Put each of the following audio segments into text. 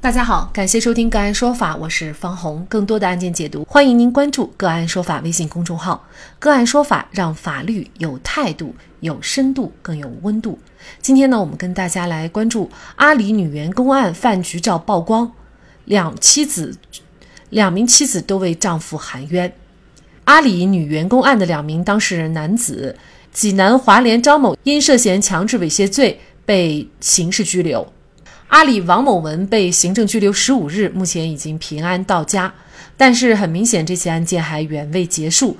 大家好，感谢收听个案说法，我是方红。更多的案件解读，欢迎您关注个案说法微信公众号。个案说法让法律有态度、有深度、更有温度。今天呢，我们跟大家来关注阿里女员工案饭局照曝光，两妻子、两名妻子都为丈夫喊冤。阿里女员工案的两名当事人男子，济南华联张某因涉嫌强制猥亵罪被刑事拘留。阿里王某文被行政拘留十五日，目前已经平安到家。但是很明显，这起案件还远未结束。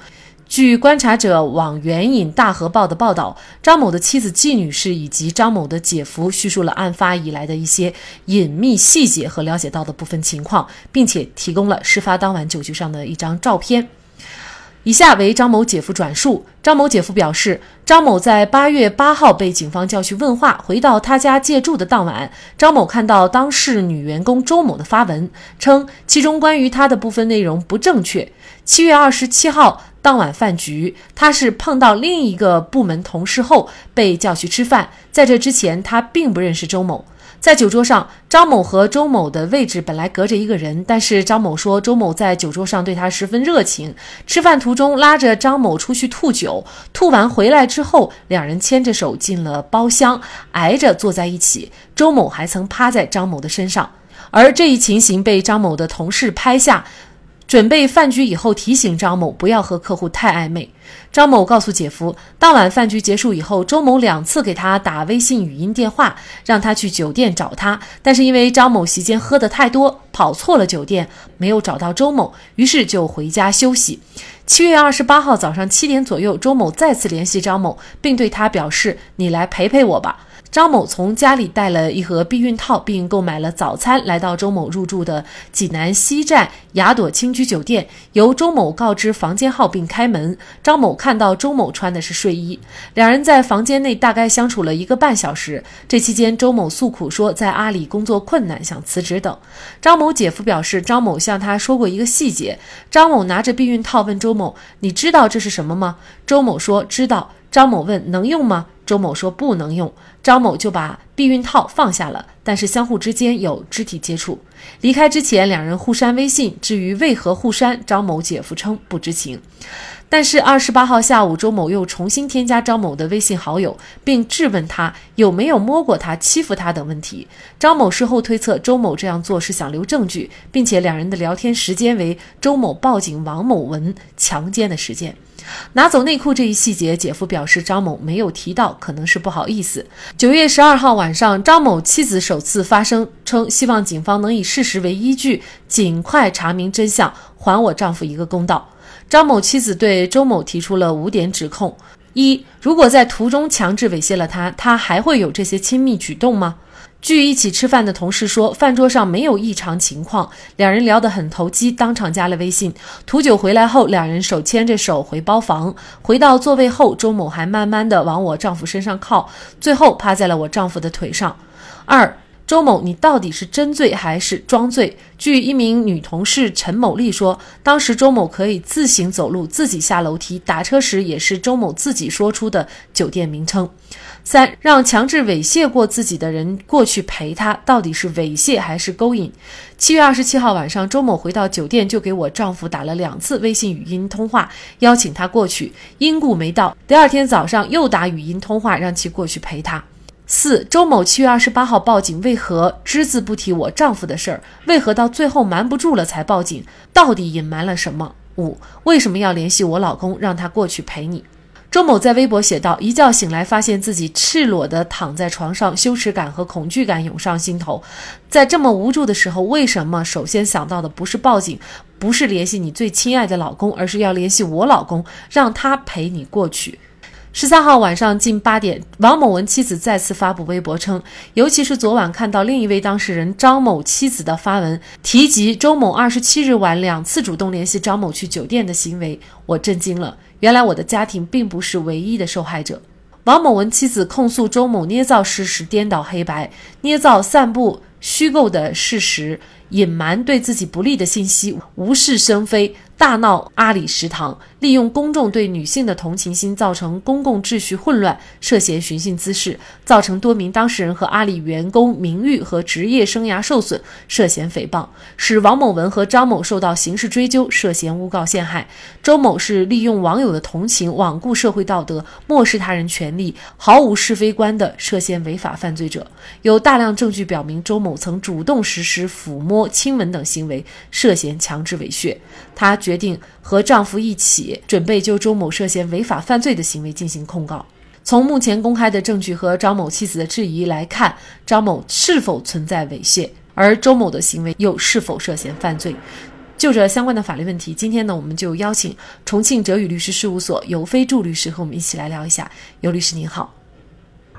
据观察者网援引大河报的报道，张某的妻子季女士以及张某的姐夫叙述了案发以来的一些隐秘细节和了解到的部分情况，并且提供了事发当晚酒局上的一张照片。以下为张某姐夫转述。张某姐夫表示，张某在八月八号被警方叫去问话，回到他家借住的当晚，张某看到当事女员工周某的发文，称其中关于他的部分内容不正确。七月二十七号当晚饭局，他是碰到另一个部门同事后被叫去吃饭，在这之前他并不认识周某。在酒桌上，张某和周某的位置本来隔着一个人，但是张某说周某在酒桌上对他十分热情。吃饭途中拉着张某出去吐酒，吐完回来之后，两人牵着手进了包厢，挨着坐在一起。周某还曾趴在张某的身上，而这一情形被张某的同事拍下。准备饭局以后，提醒张某不要和客户太暧昧。张某告诉姐夫，当晚饭局结束以后，周某两次给他打微信语音电话，让他去酒店找他。但是因为张某席间喝得太多，跑错了酒店，没有找到周某，于是就回家休息。七月二十八号早上七点左右，周某再次联系张某，并对他表示：“你来陪陪我吧。”张某从家里带了一盒避孕套，并购买了早餐，来到周某入住的济南西站雅朵青居酒店。由周某告知房间号并开门。张某看到周某穿的是睡衣，两人在房间内大概相处了一个半小时。这期间，周某诉苦说在阿里工作困难，想辞职等。张某姐夫表示，张某向他说过一个细节。张某拿着避孕套问周某：“你知道这是什么吗？”周某说：“知道。”张某问：“能用吗？”周某说不能用，张某就把避孕套放下了，但是相互之间有肢体接触。离开之前，两人互删微信。至于为何互删，张某姐夫称不知情。但是二十八号下午，周某又重新添加张某的微信好友，并质问他有没有摸过他、欺负他等问题。张某事后推测，周某这样做是想留证据，并且两人的聊天时间为周某报警王某文强奸的时间。拿走内裤这一细节，姐夫表示张某没有提到，可能是不好意思。九月十二号晚上，张某妻子首次发声，称希望警方能以事实为依据，尽快查明真相，还我丈夫一个公道。张某妻子对周某提出了五点指控：一，如果在途中强制猥亵了他，他还会有这些亲密举动吗？据一起吃饭的同事说，饭桌上没有异常情况，两人聊得很投机，当场加了微信。图九回来后，两人手牵着手回包房。回到座位后，周某还慢慢的往我丈夫身上靠，最后趴在了我丈夫的腿上。二。周某，你到底是真醉还是装醉？据一名女同事陈某丽说，当时周某可以自行走路、自己下楼梯、打车时，也是周某自己说出的酒店名称。三，让强制猥亵过自己的人过去陪他，到底是猥亵还是勾引？七月二十七号晚上，周某回到酒店就给我丈夫打了两次微信语音通话，邀请他过去，因故没到。第二天早上又打语音通话，让其过去陪他。四周某七月二十八号报警，为何只字不提我丈夫的事儿？为何到最后瞒不住了才报警？到底隐瞒了什么？五为什么要联系我老公，让他过去陪你？周某在微博写道：一觉醒来，发现自己赤裸的躺在床上，羞耻感和恐惧感涌上心头。在这么无助的时候，为什么首先想到的不是报警，不是联系你最亲爱的老公，而是要联系我老公，让他陪你过去？十三号晚上近八点，王某文妻子再次发布微博称，尤其是昨晚看到另一位当事人张某妻子的发文，提及周某二十七日晚两次主动联系张某去酒店的行为，我震惊了。原来我的家庭并不是唯一的受害者。王某文妻子控诉周某捏造事实、颠倒黑白、捏造、散布虚构的事实、隐瞒对自己不利的信息、无事生非。大闹阿里食堂，利用公众对女性的同情心，造成公共秩序混乱，涉嫌寻衅滋事，造成多名当事人和阿里员工名誉和职业生涯受损，涉嫌诽谤，使王某文和张某受到刑事追究，涉嫌诬告陷害。周某是利用网友的同情，罔顾社会道德，漠视他人权利，毫无是非观的涉嫌违法犯罪者。有大量证据表明，周某曾主动实施抚摸、亲吻等行为，涉嫌强制猥亵。她决定和丈夫一起准备就周某涉嫌违法犯罪的行为进行控告。从目前公开的证据和张某妻子的质疑来看，张某是否存在猥亵，而周某的行为又是否涉嫌犯罪？就这相关的法律问题，今天呢，我们就邀请重庆哲宇律师事务所尤飞柱律师和我们一起来聊一下。尤律师您好。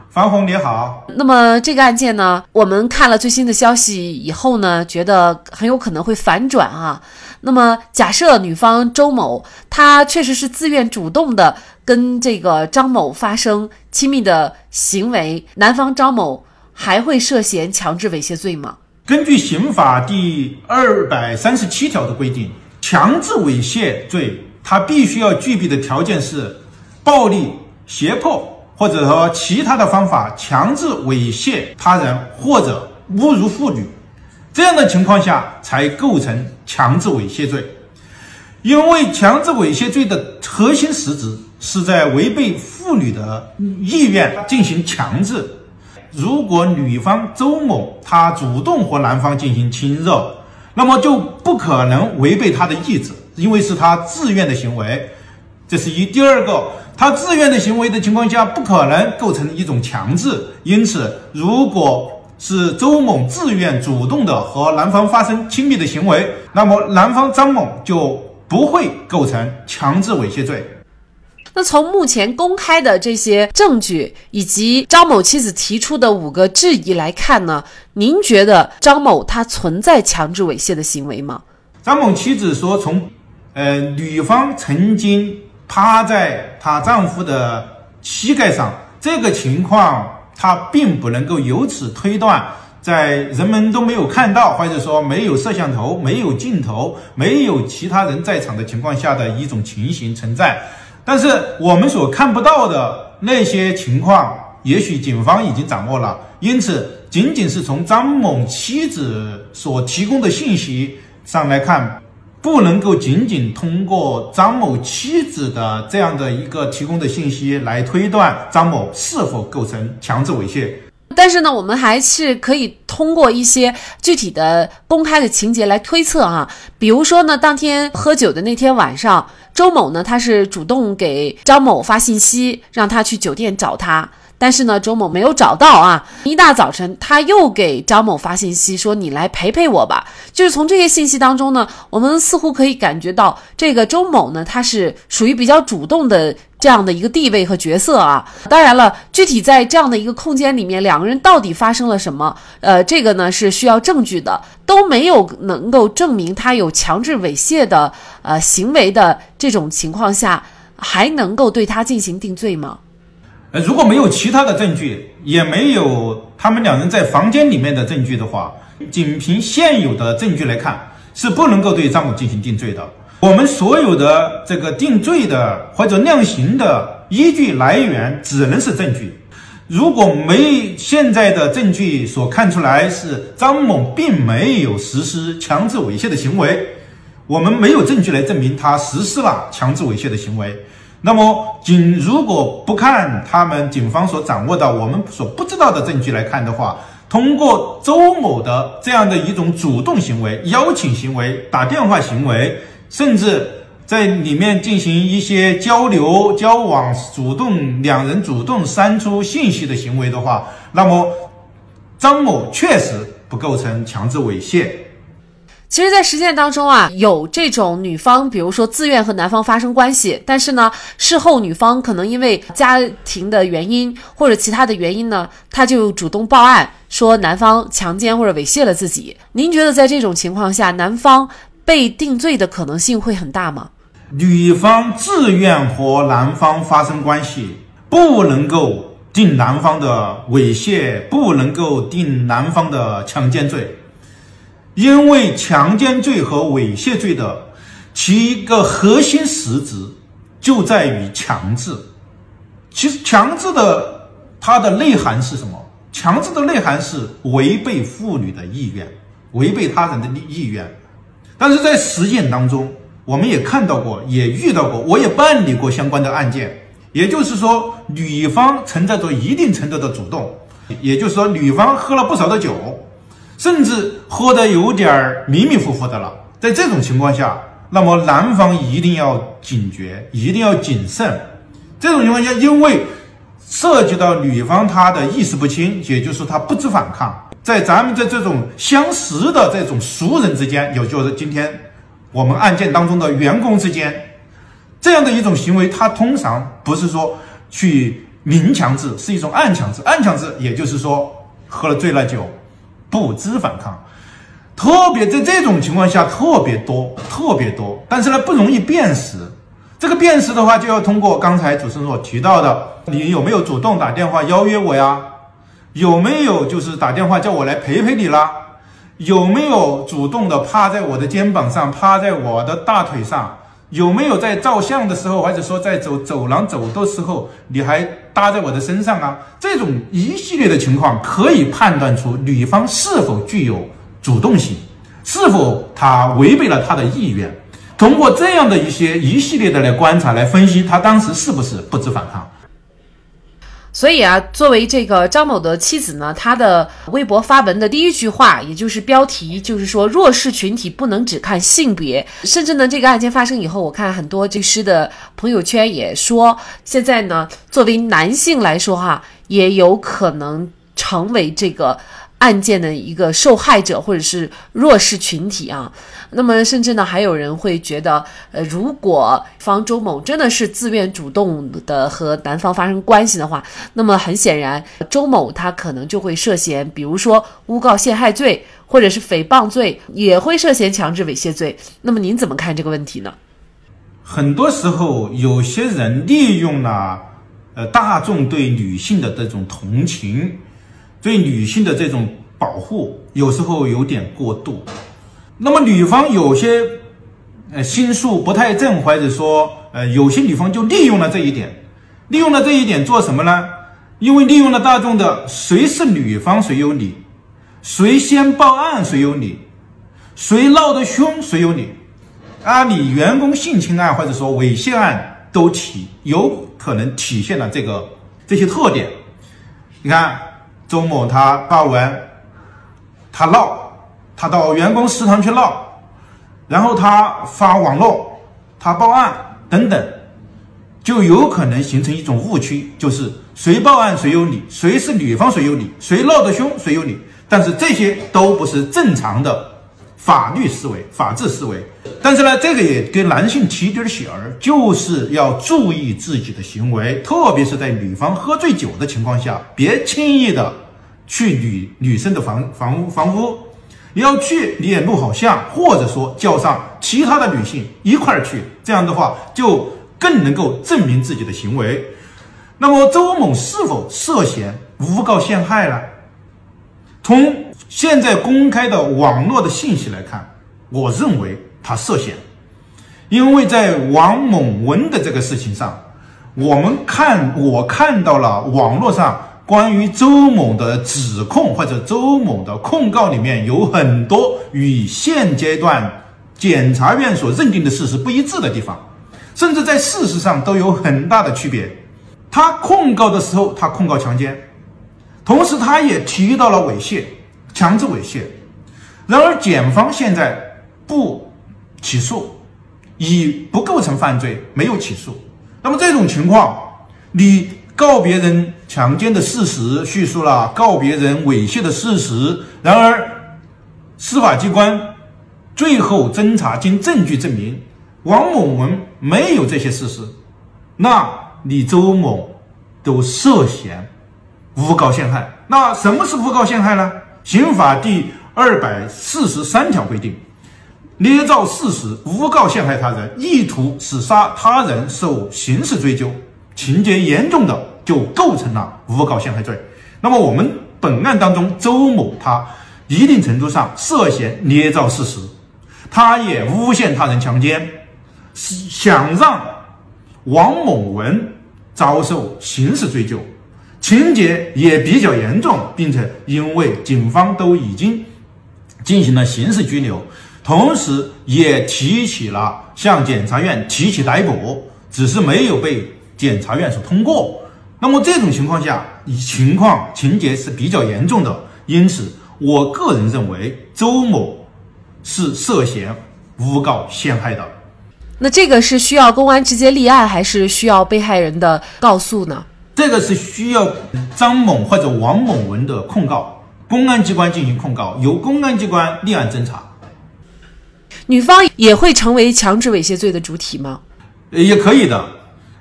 樊红你好，那么这个案件呢，我们看了最新的消息以后呢，觉得很有可能会反转啊。那么假设女方周某她确实是自愿主动的跟这个张某发生亲密的行为，男方张某还会涉嫌强制猥亵罪吗？根据刑法第二百三十七条的规定，强制猥亵罪它必须要具备的条件是暴力胁迫。或者说其他的方法强制猥亵他人或者侮辱妇女，这样的情况下才构成强制猥亵罪。因为强制猥亵罪的核心实质是在违背妇女的意愿进行强制。如果女方周某她主动和男方进行亲热，那么就不可能违背她的意志，因为是她自愿的行为。这是一。第二个。她自愿的行为的情况下，不可能构成一种强制。因此，如果是周某自愿主动的和男方发生亲密的行为，那么男方张某就不会构成强制猥亵罪。那从目前公开的这些证据以及张某妻子提出的五个质疑来看呢，您觉得张某他存在强制猥亵的行为吗？张某妻子说，从呃女方曾经。趴在她丈夫的膝盖上，这个情况他并不能够由此推断，在人们都没有看到，或者说没有摄像头、没有镜头、没有其他人在场的情况下的一种情形存在。但是我们所看不到的那些情况，也许警方已经掌握了。因此，仅仅是从张某妻子所提供的信息上来看。不能够仅仅通过张某妻子的这样的一个提供的信息来推断张某是否构成强制猥亵，但是呢，我们还是可以通过一些具体的公开的情节来推测啊，比如说呢，当天喝酒的那天晚上，周某呢他是主动给张某发信息，让他去酒店找他。但是呢，周某没有找到啊。一大早晨，他又给张某发信息说：“你来陪陪我吧。”就是从这些信息当中呢，我们似乎可以感觉到，这个周某呢，他是属于比较主动的这样的一个地位和角色啊。当然了，具体在这样的一个空间里面，两个人到底发生了什么，呃，这个呢是需要证据的，都没有能够证明他有强制猥亵的呃行为的这种情况下，还能够对他进行定罪吗？呃，如果没有其他的证据，也没有他们两人在房间里面的证据的话，仅凭现有的证据来看，是不能够对张某进行定罪的。我们所有的这个定罪的或者量刑的依据来源，只能是证据。如果没现在的证据所看出来是张某并没有实施强制猥亵的行为，我们没有证据来证明他实施了强制猥亵的行为。那么，仅如果不看他们警方所掌握的我们所不知道的证据来看的话，通过周某的这样的一种主动行为、邀请行为、打电话行为，甚至在里面进行一些交流、交往、主动两人主动删除信息的行为的话，那么张某确实不构成强制猥亵。其实，在实践当中啊，有这种女方，比如说自愿和男方发生关系，但是呢，事后女方可能因为家庭的原因或者其他的原因呢，她就主动报案，说男方强奸或者猥亵了自己。您觉得在这种情况下，男方被定罪的可能性会很大吗？女方自愿和男方发生关系，不能够定男方的猥亵，不能够定男方的强奸罪。因为强奸罪和猥亵罪的其一个核心实质就在于强制。其实强制的它的内涵是什么？强制的内涵是违背妇女的意愿，违背他人的意愿。但是在实践当中，我们也看到过，也遇到过，我也办理过相关的案件。也就是说，女方存在着一定程度的主动，也就是说，女方喝了不少的酒，甚至喝得有点迷迷糊糊的了。在这种情况下，那么男方一定要警觉，一定要谨慎。这种情况下，因为涉及到女方她的意识不清，也就是她不知反抗。在咱们在这种相识的这种熟人之间，也就是今天我们案件当中的员工之间。这样的一种行为，它通常不是说去明强制，是一种暗强制。暗强制，也就是说喝了醉了酒，不知反抗，特别在这种情况下特别多，特别多。但是呢，不容易辨识。这个辨识的话，就要通过刚才主持人所提到的，你有没有主动打电话邀约我呀？有没有就是打电话叫我来陪陪你啦？有没有主动的趴在我的肩膀上，趴在我的大腿上？有没有在照相的时候，或者说在走走廊走的时候，你还搭在我的身上啊？这种一系列的情况可以判断出女方是否具有主动性，是否她违背了她的意愿。通过这样的一些一系列的来观察来分析，她当时是不是不知反抗。所以啊，作为这个张某的妻子呢，她的微博发文的第一句话，也就是标题，就是说弱势群体不能只看性别。甚至呢，这个案件发生以后，我看很多律师的朋友圈也说，现在呢，作为男性来说哈，也有可能成为这个。案件的一个受害者或者是弱势群体啊，那么甚至呢，还有人会觉得，呃，如果方周某真的是自愿主动的和男方发生关系的话，那么很显然，周某他可能就会涉嫌，比如说诬告陷害罪，或者是诽谤罪，也会涉嫌强制猥亵罪。那么您怎么看这个问题呢？很多时候，有些人利用了，呃，大众对女性的这种同情。对女性的这种保护有时候有点过度，那么女方有些呃心术不太正，或者说呃有些女方就利用了这一点，利用了这一点做什么呢？因为利用了大众的谁是女方谁有理，谁先报案谁有理，谁闹得凶谁有理，啊，你员工性侵案或者说猥亵案都体有可能体现了这个这些特点，你看。周某他发文，他闹，他到员工食堂去闹，然后他发网络，他报案等等，就有可能形成一种误区，就是谁报案谁有理，谁是女方谁有理，谁闹得凶谁有理，但是这些都不是正常的。法律思维、法治思维，但是呢，这个也给男性提点醒儿，就是要注意自己的行为，特别是在女方喝醉酒的情况下，别轻易的去女女生的房房屋房屋。你要去，你也录好像，或者说叫上其他的女性一块儿去，这样的话就更能够证明自己的行为。那么周某是否涉嫌诬告陷害呢？从现在公开的网络的信息来看，我认为他涉嫌，因为在王某文的这个事情上，我们看我看到了网络上关于周某的指控或者周某的控告里面有很多与现阶段检察院所认定的事实不一致的地方，甚至在事实上都有很大的区别。他控告的时候，他控告强奸，同时他也提到了猥亵。强制猥亵，然而检方现在不起诉，以不构成犯罪没有起诉。那么这种情况，你告别人强奸的事实叙述了，告别人猥亵的事实，然而司法机关最后侦查经证据证明王某文没有这些事实，那你周某都涉嫌诬告陷害。那什么是诬告陷害呢？刑法第二百四十三条规定，捏造事实、诬告陷害他人，意图使杀他人受刑事追究，情节严重的就构成了诬告陷害罪。那么我们本案当中，周某他一定程度上涉嫌捏造事实，他也诬陷他人强奸，想让王某文遭受刑事追究，情节也比较严重，并且因为警方都已经进行了刑事拘留，同时也提起了向检察院提起逮捕，只是没有被检察院所通过。那么这种情况下，情况情节是比较严重的，因此我个人认为周某是涉嫌诬告陷害的。那这个是需要公安直接立案，还是需要被害人的告诉呢？这个是需要张某或者王某文的控告，公安机关进行控告，由公安机关立案侦查。女方也会成为强制猥亵罪的主体吗？也可以的，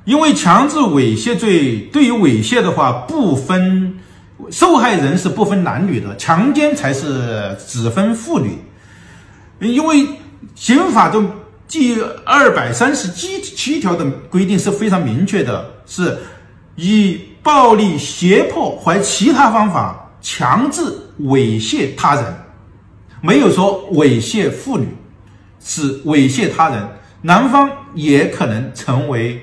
因为强制猥亵罪对于猥亵的话，不分受害人是不分男女的，强奸才是只分妇女。因为刑法中。第二百三十七七条的规定是非常明确的，是以暴力、胁迫或其他方法强制猥亵他人，没有说猥亵妇女，是猥亵他人。男方也可能成为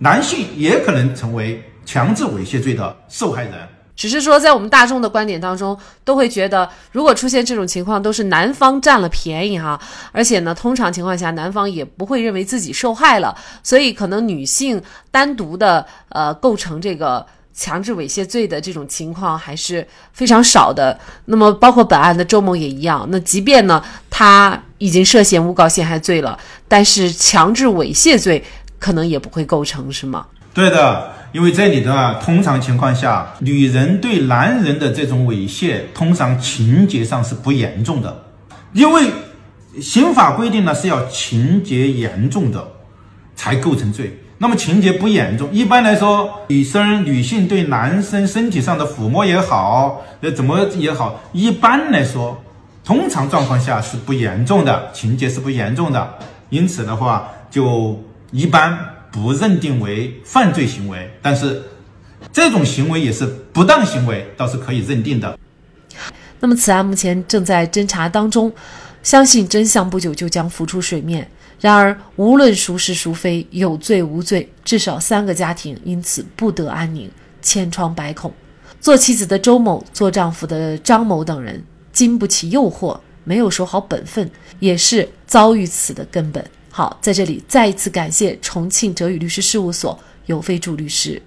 男性，也可能成为强制猥亵罪的受害人。只是说，在我们大众的观点当中，都会觉得，如果出现这种情况，都是男方占了便宜哈。而且呢，通常情况下，男方也不会认为自己受害了，所以可能女性单独的呃构成这个强制猥亵罪的这种情况还是非常少的。那么，包括本案的周某也一样。那即便呢，他已经涉嫌诬告陷害罪了，但是强制猥亵罪可能也不会构成，是吗？对的。因为这里的通常情况下，女人对男人的这种猥亵，通常情节上是不严重的，因为刑法规定呢是要情节严重的才构成罪。那么情节不严重，一般来说，女生女性对男生身体上的抚摸也好，呃怎么也好，一般来说，通常状况下是不严重的，情节是不严重的。因此的话，就一般。不认定为犯罪行为，但是这种行为也是不当行为，倒是可以认定的。那么此案目前正在侦查当中，相信真相不久就将浮出水面。然而，无论孰是孰非，有罪无罪，至少三个家庭因此不得安宁，千疮百孔。做妻子的周某，做丈夫的张某等人，经不起诱惑，没有守好本分，也是遭遇此的根本。好，在这里再一次感谢重庆哲宇律师事务所尤飞柱律师。